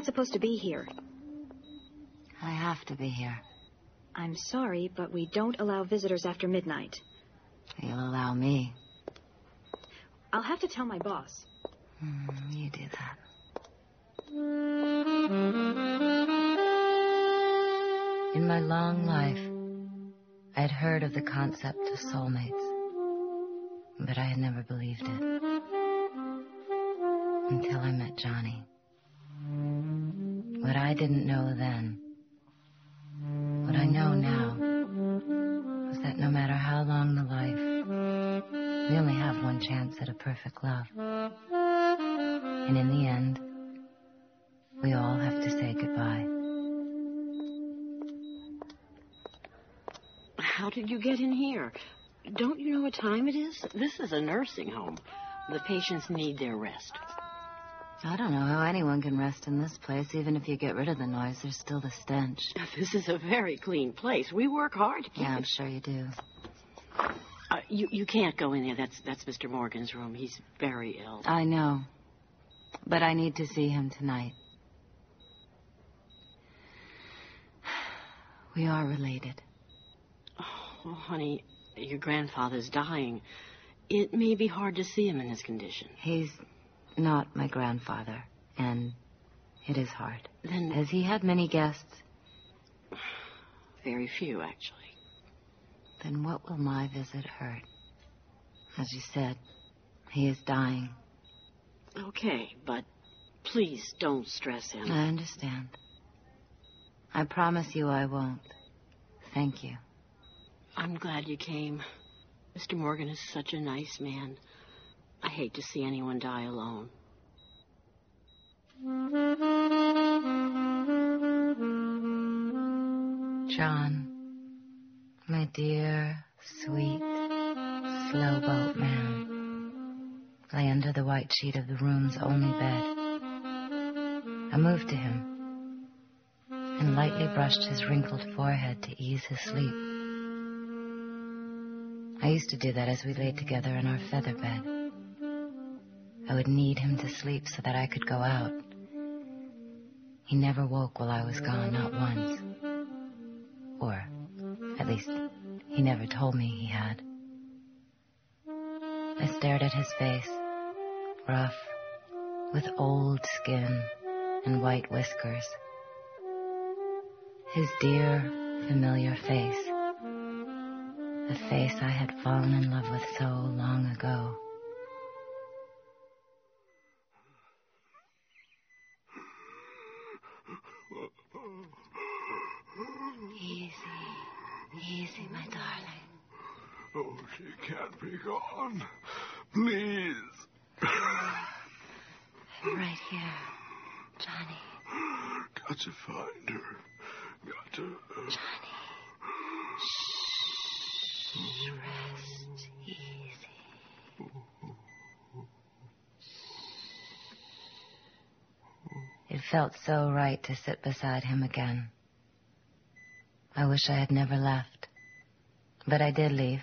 not supposed to be here. I have to be here. I'm sorry, but we don't allow visitors after midnight. You'll allow me. I'll have to tell my boss. Mm, you do that. In my long life, I had heard of the concept of soulmates, but I had never believed it until I met Johnny. What I didn't know then, what I know now, is that no matter how long the life, we only have one chance at a perfect love. And in the end, we all have to say goodbye. How did you get in here? Don't you know what time it is? This is a nursing home. The patients need their rest. I don't know how anyone can rest in this place. Even if you get rid of the noise, there's still the stench. This is a very clean place. We work hard to keep Yeah, I'm sure you do. Uh, you you can't go in there. That's that's Mr. Morgan's room. He's very ill. I know. But I need to see him tonight. We are related. Oh, honey, your grandfather's dying. It may be hard to see him in this condition. He's not my grandfather, and it is hard. Then Has he had many guests? very few, actually. Then what will my visit hurt? As you said, he is dying. Okay, but please don't stress him. I understand. I promise you I won't. Thank you. I'm glad you came. Mr. Morgan is such a nice man. I hate to see anyone die alone. John, my dear, sweet, slow boat man, lay under the white sheet of the room's only bed. I moved to him and lightly brushed his wrinkled forehead to ease his sleep. I used to do that as we lay together in our feather bed. I would need him to sleep so that I could go out. He never woke while I was gone, not once. Or, at least, he never told me he had. I stared at his face, rough, with old skin and white whiskers. His dear, familiar face. The face I had fallen in love with so long ago. Easy, easy, my darling. Oh, she can't be gone. Please. Right here, Johnny. Got to find her. Got to. uh, Johnny. Shh. Rest easy. It felt so right to sit beside him again. I wish I had never left. But I did leave.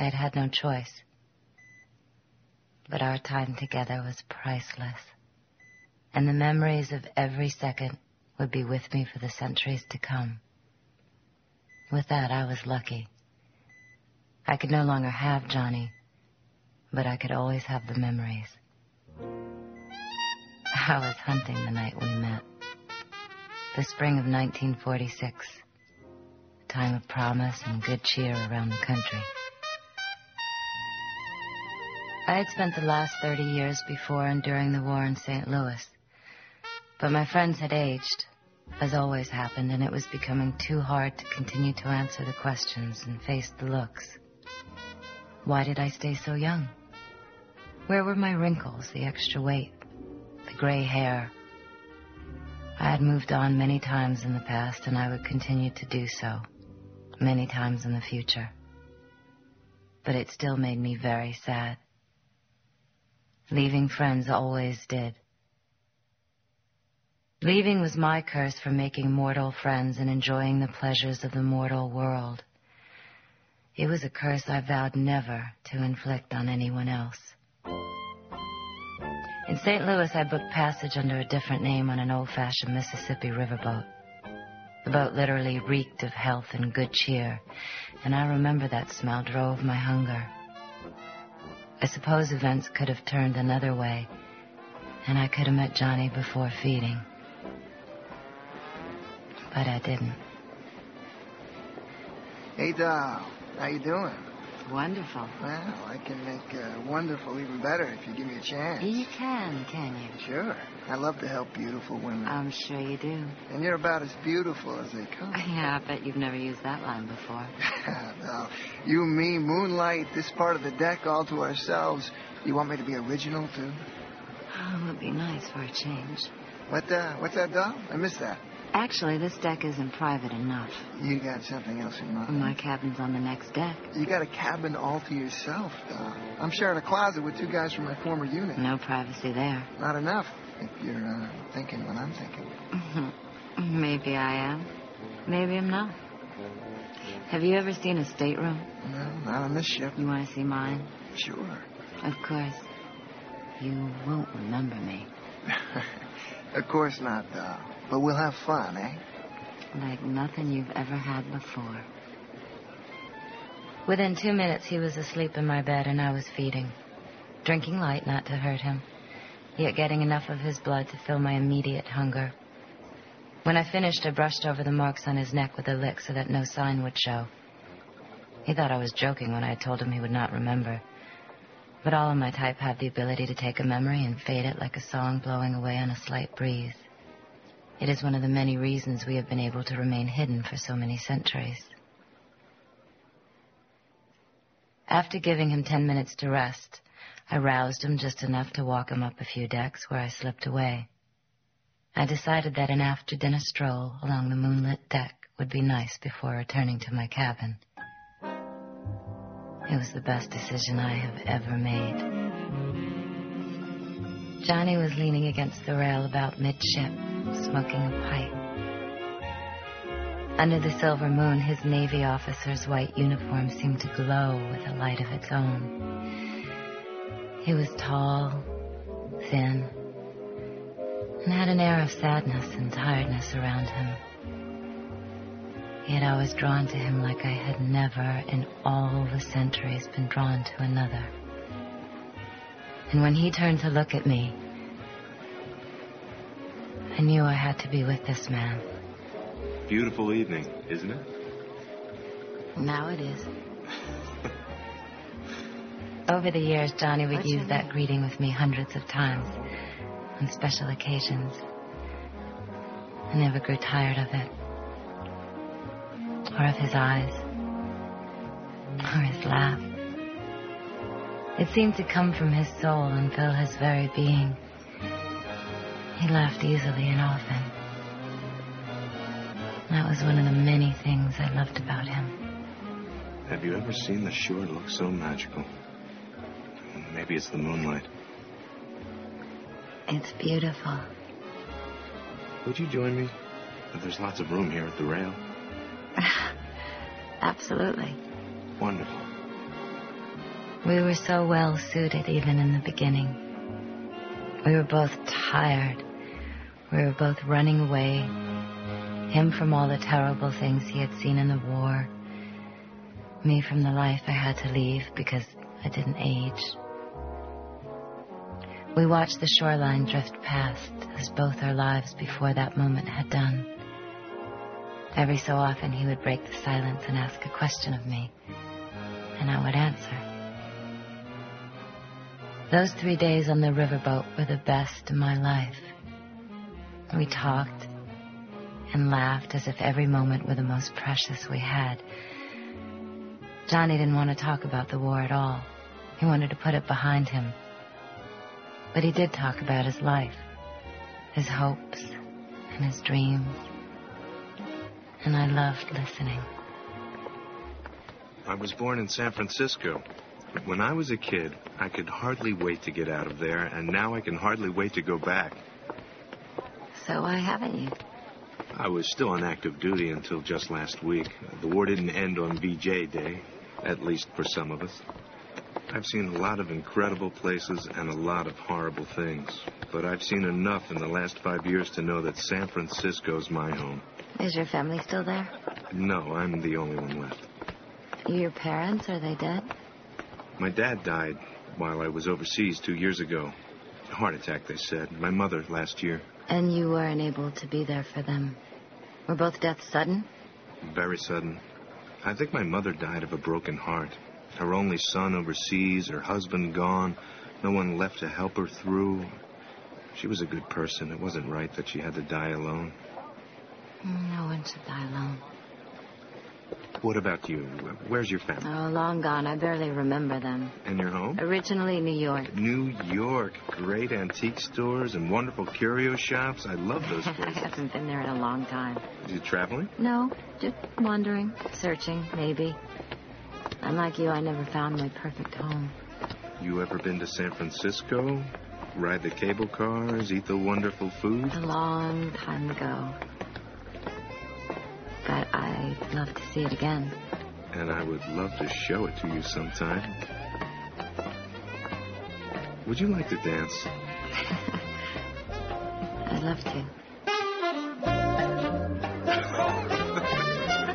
I had had no choice. But our time together was priceless. And the memories of every second would be with me for the centuries to come. With that, I was lucky. I could no longer have Johnny, but I could always have the memories. I was hunting the night we met. The spring of 1946. A time of promise and good cheer around the country. I had spent the last 30 years before and during the war in St. Louis. But my friends had aged, as always happened, and it was becoming too hard to continue to answer the questions and face the looks. Why did I stay so young? Where were my wrinkles, the extra weight, the gray hair? I had moved on many times in the past, and I would continue to do so many times in the future. But it still made me very sad. Leaving friends always did. Leaving was my curse for making mortal friends and enjoying the pleasures of the mortal world. It was a curse I vowed never to inflict on anyone else. In St. Louis, I booked passage under a different name on an old-fashioned Mississippi riverboat. The boat literally reeked of health and good cheer, and I remember that smell drove my hunger. I suppose events could have turned another way, and I could have met Johnny before feeding. But I didn't. Hey, doll. How you doing? Wonderful. Well, I can make uh, wonderful even better if you give me a chance. You can, can you? Sure. I love to help beautiful women. I'm sure you do. and you're about as beautiful as they come. Yeah, I bet you've never used that line before. no, you, me, moonlight, this part of the deck all to ourselves. You want me to be original, too? Oh, it would be nice for a change. What, uh, what's that, doll? I missed that. Actually, this deck isn't private enough. You got something else in mind. My cabin's on the next deck. You got a cabin all to yourself, doll. I'm sharing a closet with two guys from my former unit. No privacy there. Not enough, if you're uh, thinking what I'm thinking. Maybe I am. Maybe I'm not. Have you ever seen a stateroom? No, not on this ship. You want to see mine? Sure. Of course. You won't remember me. of course not, doll. But we'll have fun, eh? Like nothing you've ever had before. Within two minutes, he was asleep in my bed and I was feeding. Drinking light not to hurt him, yet getting enough of his blood to fill my immediate hunger. When I finished, I brushed over the marks on his neck with a lick so that no sign would show. He thought I was joking when I told him he would not remember. But all of my type have the ability to take a memory and fade it like a song blowing away on a slight breeze. It is one of the many reasons we have been able to remain hidden for so many centuries. After giving him ten minutes to rest, I roused him just enough to walk him up a few decks where I slipped away. I decided that an after dinner stroll along the moonlit deck would be nice before returning to my cabin. It was the best decision I have ever made. Johnny was leaning against the rail about midship, smoking a pipe. Under the silver moon, his Navy officer's white uniform seemed to glow with a light of its own. He was tall, thin, and had an air of sadness and tiredness around him. Yet I was drawn to him like I had never in all the centuries been drawn to another. And when he turned to look at me, I knew I had to be with this man. Beautiful evening, isn't it? Now it is. Over the years, Johnny would What's use that name? greeting with me hundreds of times on special occasions. I never grew tired of it. Or of his eyes. Or his laugh. It seemed to come from his soul and fill his very being. He laughed easily and often. That was one of the many things I loved about him. Have you ever seen the shore look so magical? Maybe it's the moonlight. It's beautiful. Would you join me? There's lots of room here at the rail. Absolutely. Wonderful. We were so well suited even in the beginning. We were both tired. We were both running away. Him from all the terrible things he had seen in the war. Me from the life I had to leave because I didn't age. We watched the shoreline drift past as both our lives before that moment had done. Every so often he would break the silence and ask a question of me, and I would answer. Those three days on the riverboat were the best in my life. We talked and laughed as if every moment were the most precious we had. Johnny didn't want to talk about the war at all. He wanted to put it behind him. But he did talk about his life, his hopes, and his dreams. And I loved listening. I was born in San Francisco. When I was a kid, I could hardly wait to get out of there, and now I can hardly wait to go back. So why haven't you? I was still on active duty until just last week. The war didn't end on VJ Day, at least for some of us. I've seen a lot of incredible places and a lot of horrible things. But I've seen enough in the last five years to know that San Francisco's my home. Is your family still there? No, I'm the only one left. Your parents, are they dead? My dad died while I was overseas two years ago. A heart attack, they said. My mother last year. And you weren't able to be there for them. Were both deaths sudden? Very sudden. I think my mother died of a broken heart. Her only son overseas, her husband gone, no one left to help her through. She was a good person. It wasn't right that she had to die alone. No one should die alone. What about you? Where's your family? Oh, long gone. I barely remember them. And your home? Originally New York. New York. Great antique stores and wonderful curio shops. I love those places. I haven't been there in a long time. you traveling? No, just wandering, searching, maybe. Unlike you, I never found my perfect home. You ever been to San Francisco? Ride the cable cars? Eat the wonderful food? A long time ago. I'd love to see it again. And I would love to show it to you sometime. Would you like to dance? I'd love to.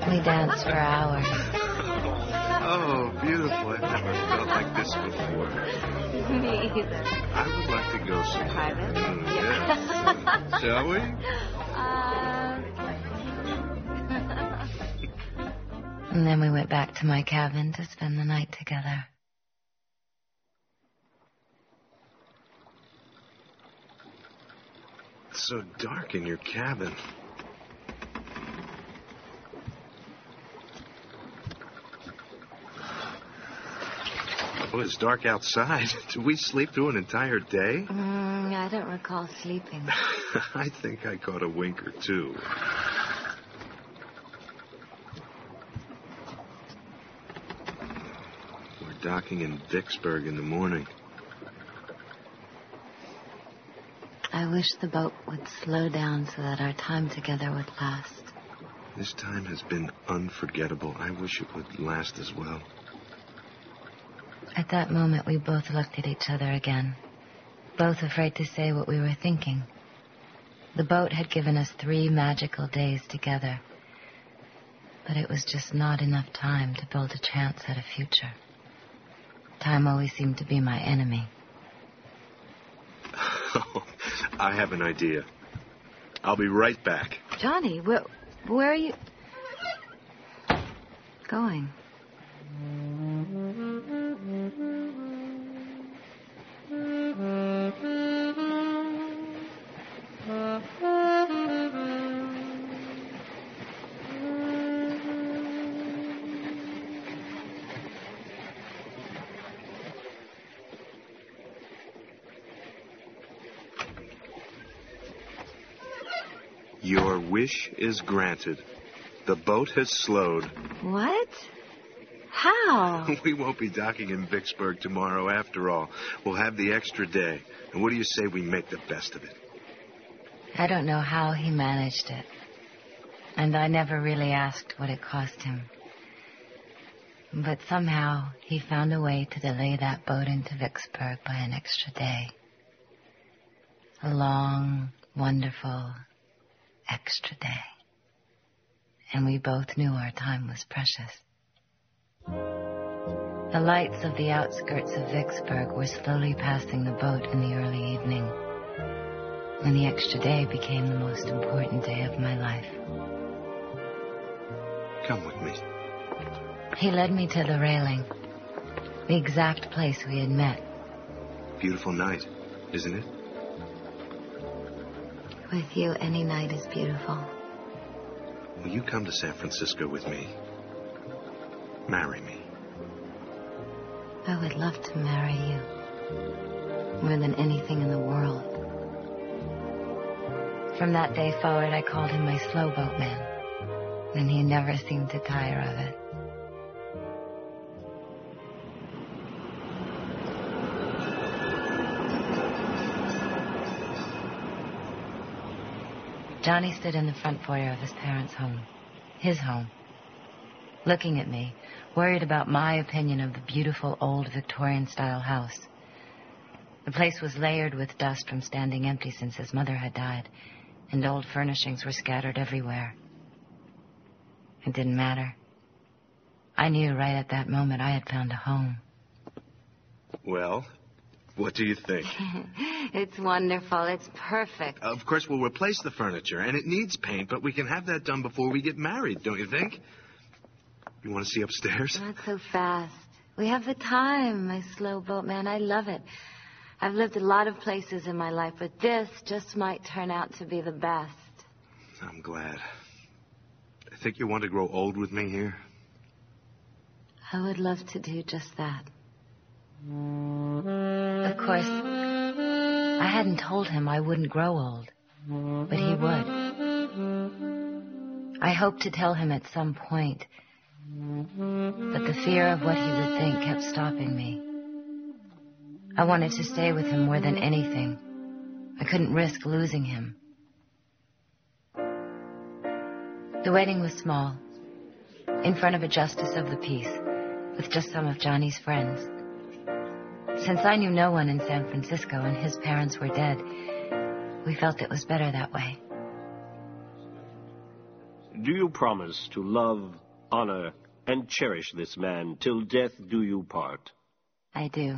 We dance for hours. Oh, beautiful. I've never felt like this before. Me either. I would like to go somewhere. Private? Mm, yes. Shall we? And then we went back to my cabin to spend the night together. It's so dark in your cabin. Oh, it's dark outside. Did we sleep through an entire day? Mm, I don't recall sleeping. I think I caught a wink or two. Docking in Vicksburg in the morning. I wish the boat would slow down so that our time together would last. This time has been unforgettable. I wish it would last as well. At that moment, we both looked at each other again, both afraid to say what we were thinking. The boat had given us three magical days together, but it was just not enough time to build a chance at a future. Time always seemed to be my enemy. Oh, I have an idea. I'll be right back. Johnny, where, where are you going? Wish is granted. The boat has slowed. What? How? We won't be docking in Vicksburg tomorrow after all. We'll have the extra day. And what do you say we make the best of it? I don't know how he managed it. And I never really asked what it cost him. But somehow he found a way to delay that boat into Vicksburg by an extra day. A long, wonderful, extra day. And we both knew our time was precious. The lights of the outskirts of Vicksburg were slowly passing the boat in the early evening. And the extra day became the most important day of my life. Come with me. He led me to the railing, the exact place we had met. Beautiful night, isn't it? With you, any night is beautiful. Will you come to San Francisco with me? Marry me. I would love to marry you more than anything in the world. From that day forward, I called him my slow boat man, and he never seemed to tire of it. Johnny stood in the front foyer of his parents' home, his home. looking at me, worried about my opinion of the beautiful old Victorian style house. The place was layered with dust from standing empty since his mother had died, and old furnishings were scattered everywhere. It didn't matter. I knew right at that moment I had found a home. Well, what do you think? it's wonderful. It's perfect. Of course, we'll replace the furniture, and it needs paint, but we can have that done before we get married, don't you think? You want to see upstairs? Not so fast. We have the time, my slow boat man. I love it. I've lived a lot of places in my life, but this just might turn out to be the best. I'm glad. I think you want to grow old with me here? I would love to do just that. Of course, I hadn't told him I wouldn't grow old, but he would. I hoped to tell him at some point, but the fear of what he would think kept stopping me. I wanted to stay with him more than anything. I couldn't risk losing him. The wedding was small, in front of a justice of the peace, with just some of Johnny's friends. Since I knew no one in San Francisco and his parents were dead, we felt it was better that way. Do you promise to love, honor, and cherish this man till death do you part? I do.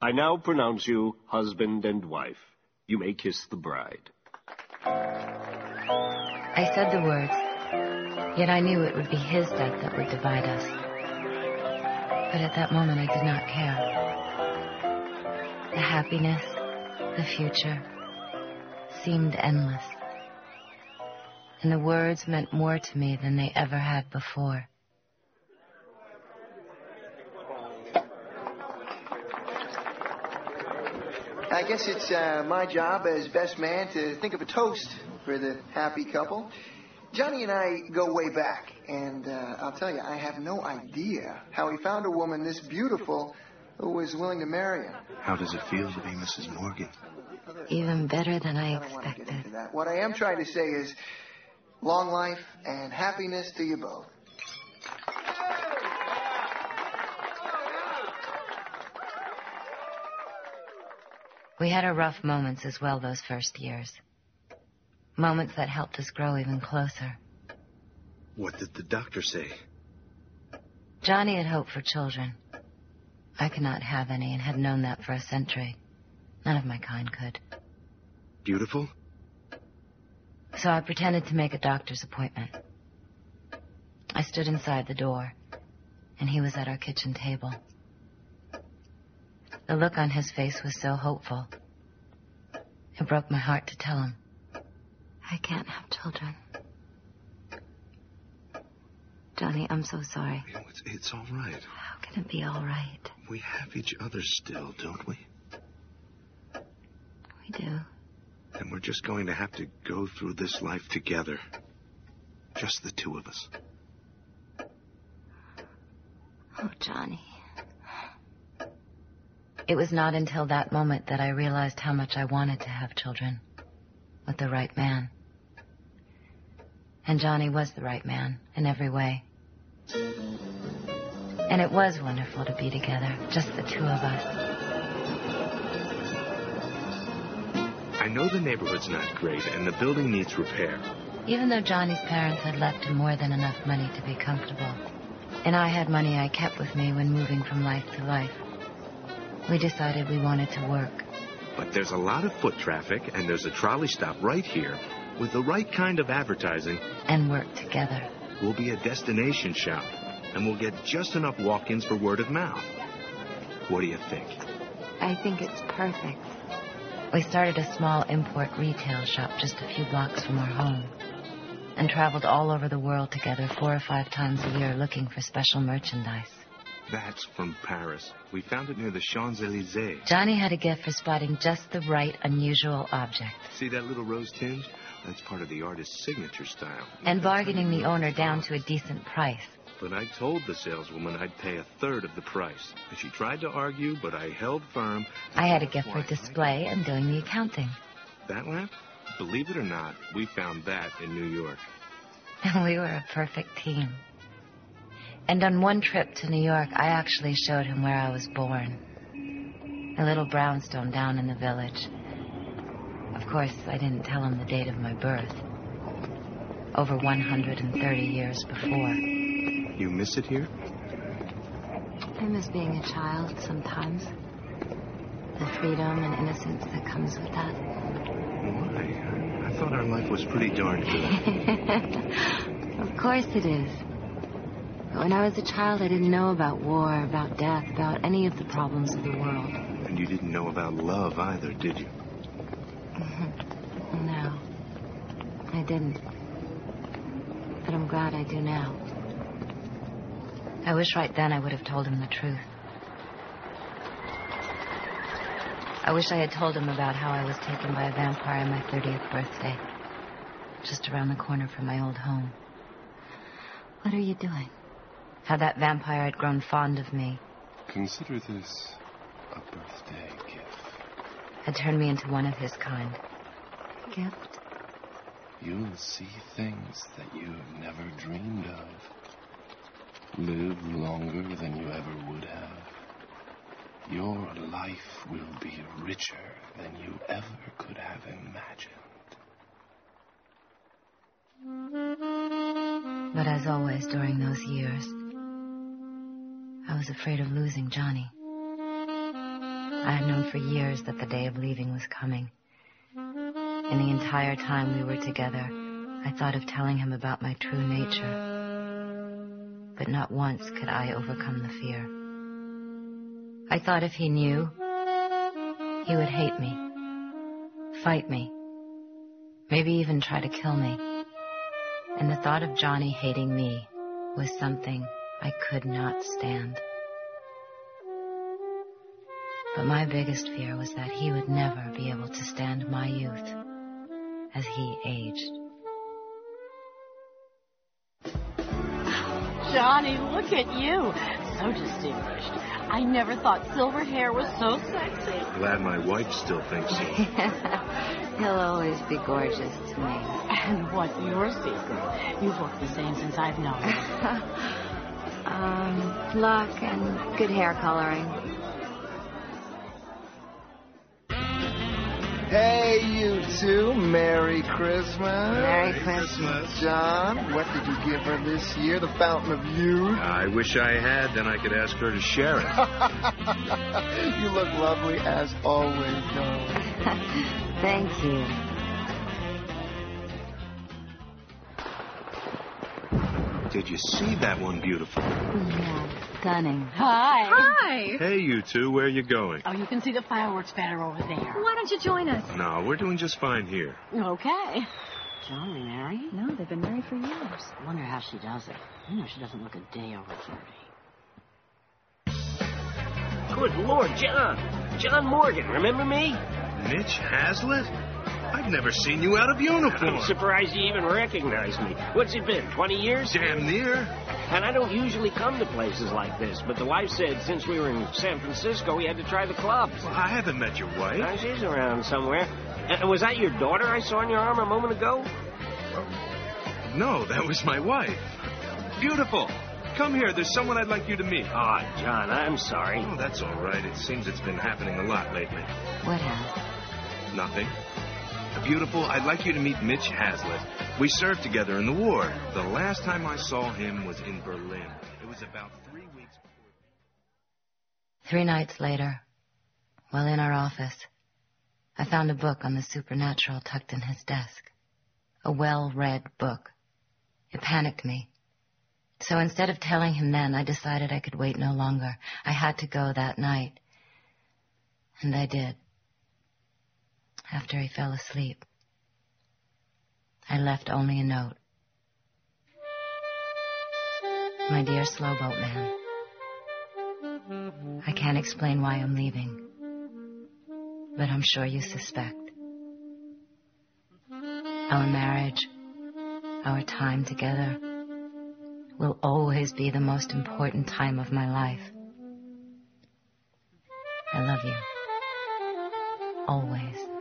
I now pronounce you husband and wife. You may kiss the bride. I said the words, yet I knew it would be his death that would divide us. But at that moment, I did not care. The happiness, the future, seemed endless. And the words meant more to me than they ever had before. I guess it's uh, my job as best man to think of a toast for the happy couple. Johnny and I go way back, and uh, I'll tell you, I have no idea how he found a woman this beautiful who was willing to marry him. How does it feel to be Mrs. Morgan? Even better than I I don't want to get expected. into that. What I am trying to say is long life and happiness to you both. We had our rough moments as well those first years. Moments that helped us grow even closer. What did the doctor say? Johnny had hoped for children. I could not have any and had known that for a century. None of my kind could. Beautiful? So I pretended to make a doctor's appointment. I stood inside the door, and he was at our kitchen table. The look on his face was so hopeful. It broke my heart to tell him. I can't have children. Johnny, I'm so sorry. It's, it's all right. How can it be all right? We have each other still, don't we? We do. And we're just going to have to go through this life together. Just the two of us. Oh, Johnny. It was not until that moment that I realized how much I wanted to have children with the right man. And Johnny was the right man in every way. And it was wonderful to be together, just the two of us. I know the neighborhood's not great, and the building needs repair. Even though Johnny's parents had left him more than enough money to be comfortable, and I had money I kept with me when moving from life to life, we decided we wanted to work. But there's a lot of foot traffic, and there's a trolley stop right here. With the right kind of advertising, and work together. we'll be a destination shop, and we'll get just enough walk ins for word of mouth. What do you think? I think it's perfect. We started a small import retail shop just a few blocks from our home and traveled all over the world together four or five times a year looking for special merchandise. That's from Paris. We found it near the Champs Elysees. Johnny had a gift for spotting just the right unusual object See that little rose tinge? That's part of the artist's signature style. and bargaining the owner down to a decent price. But I told the saleswoman I'd pay a third of the price. And she tried to argue, but I held firm. I had a gift for display and doing the accounting. That lamp? Believe it or not, we found that in New York. And we were a perfect team. And on one trip to New York, I actually showed him where I was born. A little brownstone down in the village. Of course, I didn't tell him the date of my birth. Over 130 years before. You miss it here? I miss being a child sometimes. The freedom and innocence that comes with that. Why? I thought our life was pretty darn good. of course it is. But when I was a child, I didn't know about war, about death, about any of the problems of the world. And you didn't know about love either, did you? No, I didn't. But I'm glad I do now. I wish right then I would have told him the truth. I wish I had told him about how I was taken by a vampire on my 30th birthday. Just around the corner from my old home. What are you doing? How that vampire had grown fond of me. Consider this a birthday gift. Had turned me into one of his kind. Gift? You'll see things that you've never dreamed of. Live longer than you ever would have. Your life will be richer than you ever could have imagined. But as always during those years, I was afraid of losing Johnny. I had known for years that the day of leaving was coming. And the entire time we were together, I thought of telling him about my true nature. But not once could I overcome the fear. I thought if he knew, he would hate me, fight me, maybe even try to kill me. And the thought of Johnny hating me was something I could not stand. But my biggest fear was that he would never be able to stand my youth as he aged. Johnny, look at you. So distinguished. I never thought silver hair was so sexy. Glad my wife still thinks so. He'll always be gorgeous to me. And what's your secret? You've looked the same since I've known you. um, luck and good hair coloring. Hey, you two. Merry Christmas. Merry Christmas. John, what did you give her this year? The fountain of youth? I wish I had, then I could ask her to share it. you look lovely as always, John. Thank you. Did you see that one beautiful? Yeah, stunning. Hi. Hi. Hey, you two, where you going? Oh, you can see the fireworks better over there. Why don't you join us? No, we're doing just fine here. Okay. John remarried? No, they've been married for years. I wonder how she does it. You know, she doesn't look a day over 30. Good Lord, John. John Morgan, remember me? Mitch Hazlitt? I've never seen you out of uniform. I'm surprised you even recognize me. What's it been, 20 years? Damn near. And I don't usually come to places like this, but the wife said since we were in San Francisco, we had to try the clubs. Well, I haven't met your wife. Now, she's around somewhere. Uh, was that your daughter I saw on your arm a moment ago? No, that was my wife. Beautiful. Come here. There's someone I'd like you to meet. Ah, John, I'm sorry. Oh, that's all right. It seems it's been happening a lot lately. What has? Nothing. Beautiful, I'd like you to meet Mitch Hazlitt. We served together in the war. The last time I saw him was in Berlin. It was about three weeks before. Three nights later, while in our office, I found a book on the supernatural tucked in his desk. A well-read book. It panicked me. So instead of telling him then, I decided I could wait no longer. I had to go that night. And I did. After he fell asleep, I left only a note. My dear slowboat man, I can't explain why I'm leaving, but I'm sure you suspect. Our marriage, our time together, will always be the most important time of my life. I love you. Always.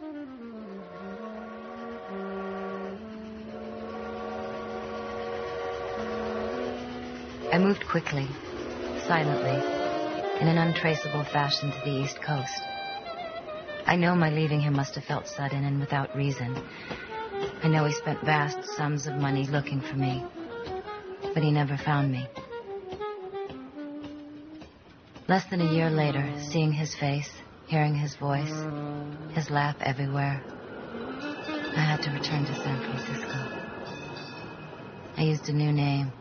I moved quickly, silently, in an untraceable fashion to the East Coast. I know my leaving him must have felt sudden and without reason. I know he spent vast sums of money looking for me, but he never found me. Less than a year later, seeing his face, hearing his voice, his laugh everywhere, I had to return to San Francisco. I used a new name,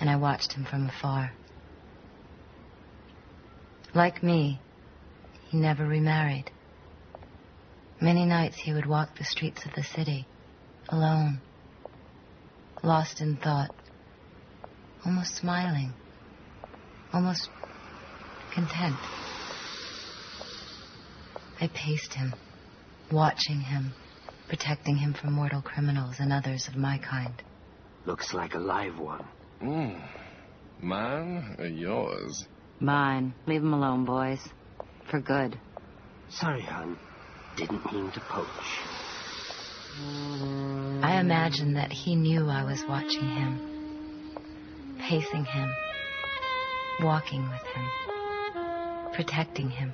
and I watched him from afar. Like me, he never remarried. Many nights he would walk the streets of the city, alone, lost in thought, almost smiling, almost content. I paced him, watching him, protecting him from mortal criminals and others of my kind. Looks like a live one. Mm. Mine or yours? Mine. Leave him alone, boys. For good. Sorry, hon. Didn't mean to poach. I imagined that he knew I was watching him, pacing him, walking with him, protecting him.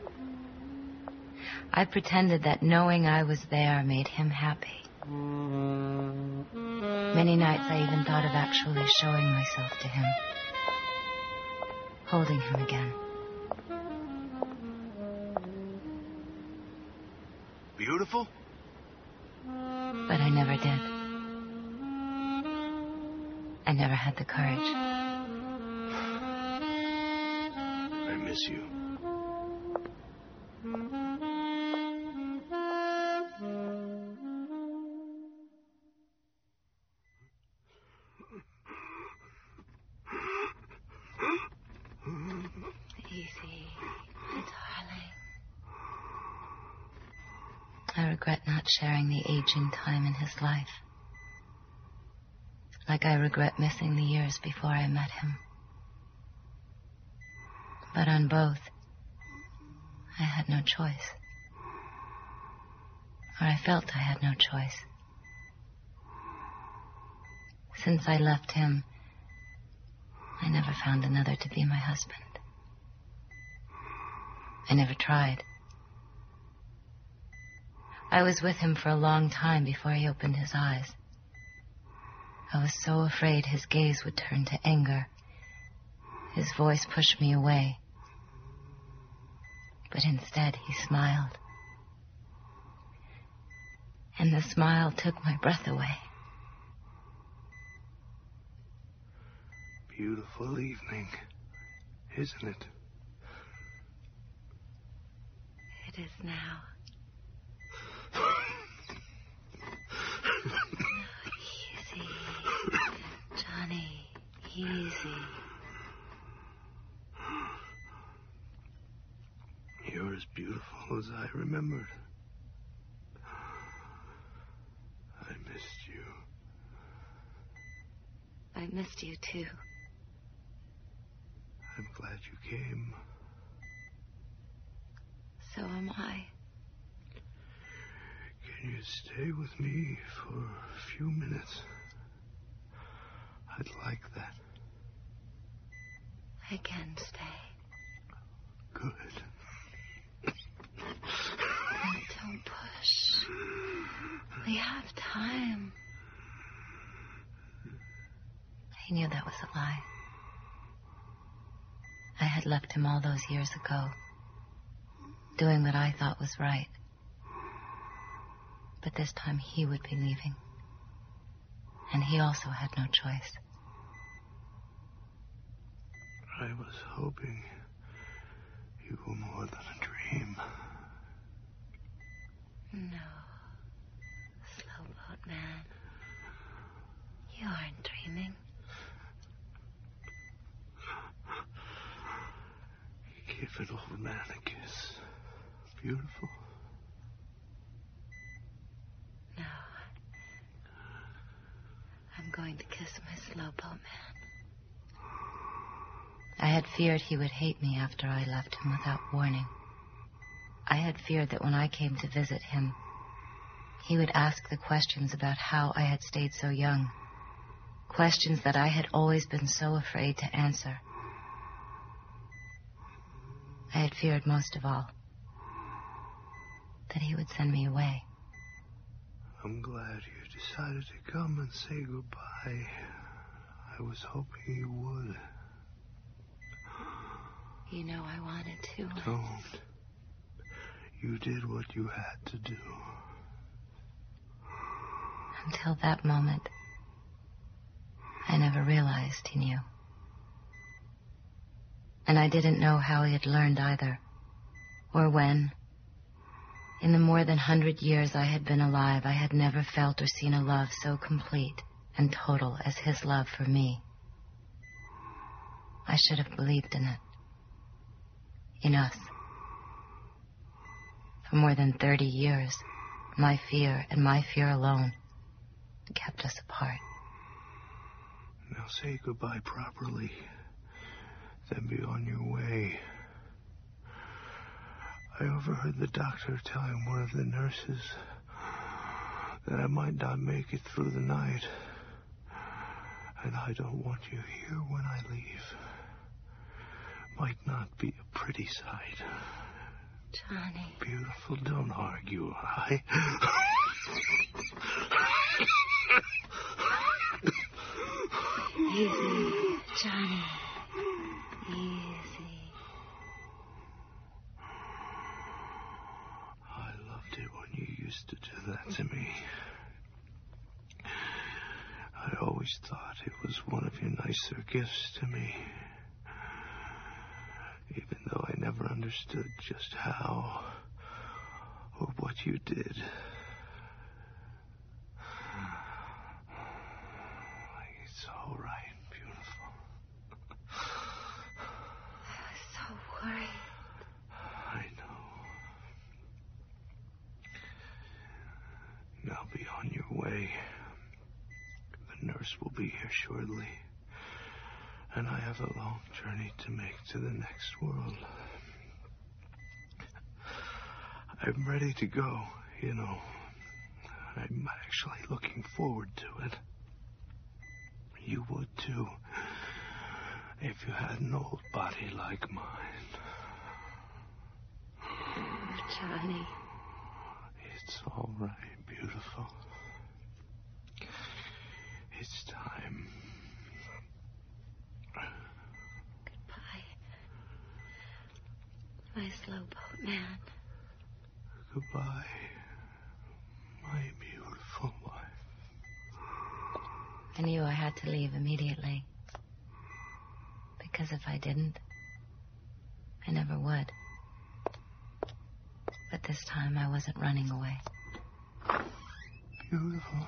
I pretended that knowing I was there made him happy. Many nights I even thought of actually showing myself to him, holding him again. Beautiful? But I never did. I never had the courage. I miss you. Time in his life. Like I regret missing the years before I met him. But on both, I had no choice. Or I felt I had no choice. Since I left him, I never found another to be my husband. I never tried. I was with him for a long time before he opened his eyes. I was so afraid his gaze would turn to anger. His voice pushed me away. But instead, he smiled. And the smile took my breath away. Beautiful evening, isn't it? It is now. Easy. Johnny, easy. You're as beautiful as I remembered. I missed you. I missed you too. I'm glad you came. So am I. Can you stay with me for a few minutes? I'd like that. I can stay. Good. Don't push. We have time. He knew that was a lie. I had left him all those years ago, doing what I thought was right. But this time he would be leaving. And he also had no choice. I was hoping you were more than a dream. No. Slowboat man. You aren't dreaming. Give an old man a kiss. Beautiful. No. I'm going to kiss my slowboat man. I had feared he would hate me after I left him without warning. I had feared that when I came to visit him, he would ask the questions about how I had stayed so young. questions that I had always been so afraid to answer. I had feared most of all that he would send me away. I'm glad you decided to come and say goodbye. I was hoping you would. You know I wanted to. Don't. You did what you had to do. Until that moment, I never realized he knew. And I didn't know how he had learned either, or when. In the more than hundred years I had been alive, I had never felt or seen a love so complete and total as his love for me. I should have believed in it. In us. For more than 30 years, my fear and my fear alone kept us apart. Now say goodbye properly. Then be on your way. I overheard the doctor telling one of the nurses that I might not make it through the night. And I don't want you here when I leave. Might not be a pretty sight. Johnny. Beautiful, don't argue, I. Easy, Johnny. Easy. I loved it when you used to do that to me. I always thought it was one of your nicer gifts to me. Even though I never understood just how or what you did. It's all right, beautiful. I was so worried. I know. Now be on your way. The nurse will be here shortly. And I have a long journey to make to the next world. I'm ready to go, you know. I'm actually looking forward to it. You would too, if you had an old body like mine. Oh, Johnny. It's all right, beautiful. It's time. Goodbye. My slow boat man. Goodbye, my beautiful wife. I knew I had to leave immediately. Because if I didn't, I never would. But this time I wasn't running away. Beautiful.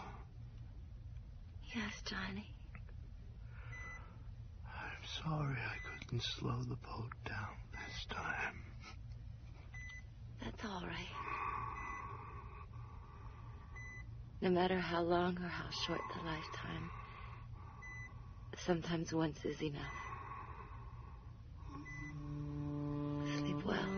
Yes, Johnny. I'm sorry I couldn't slow the boat down this time all right. No matter how long or how short the lifetime, sometimes once is enough. Sleep well.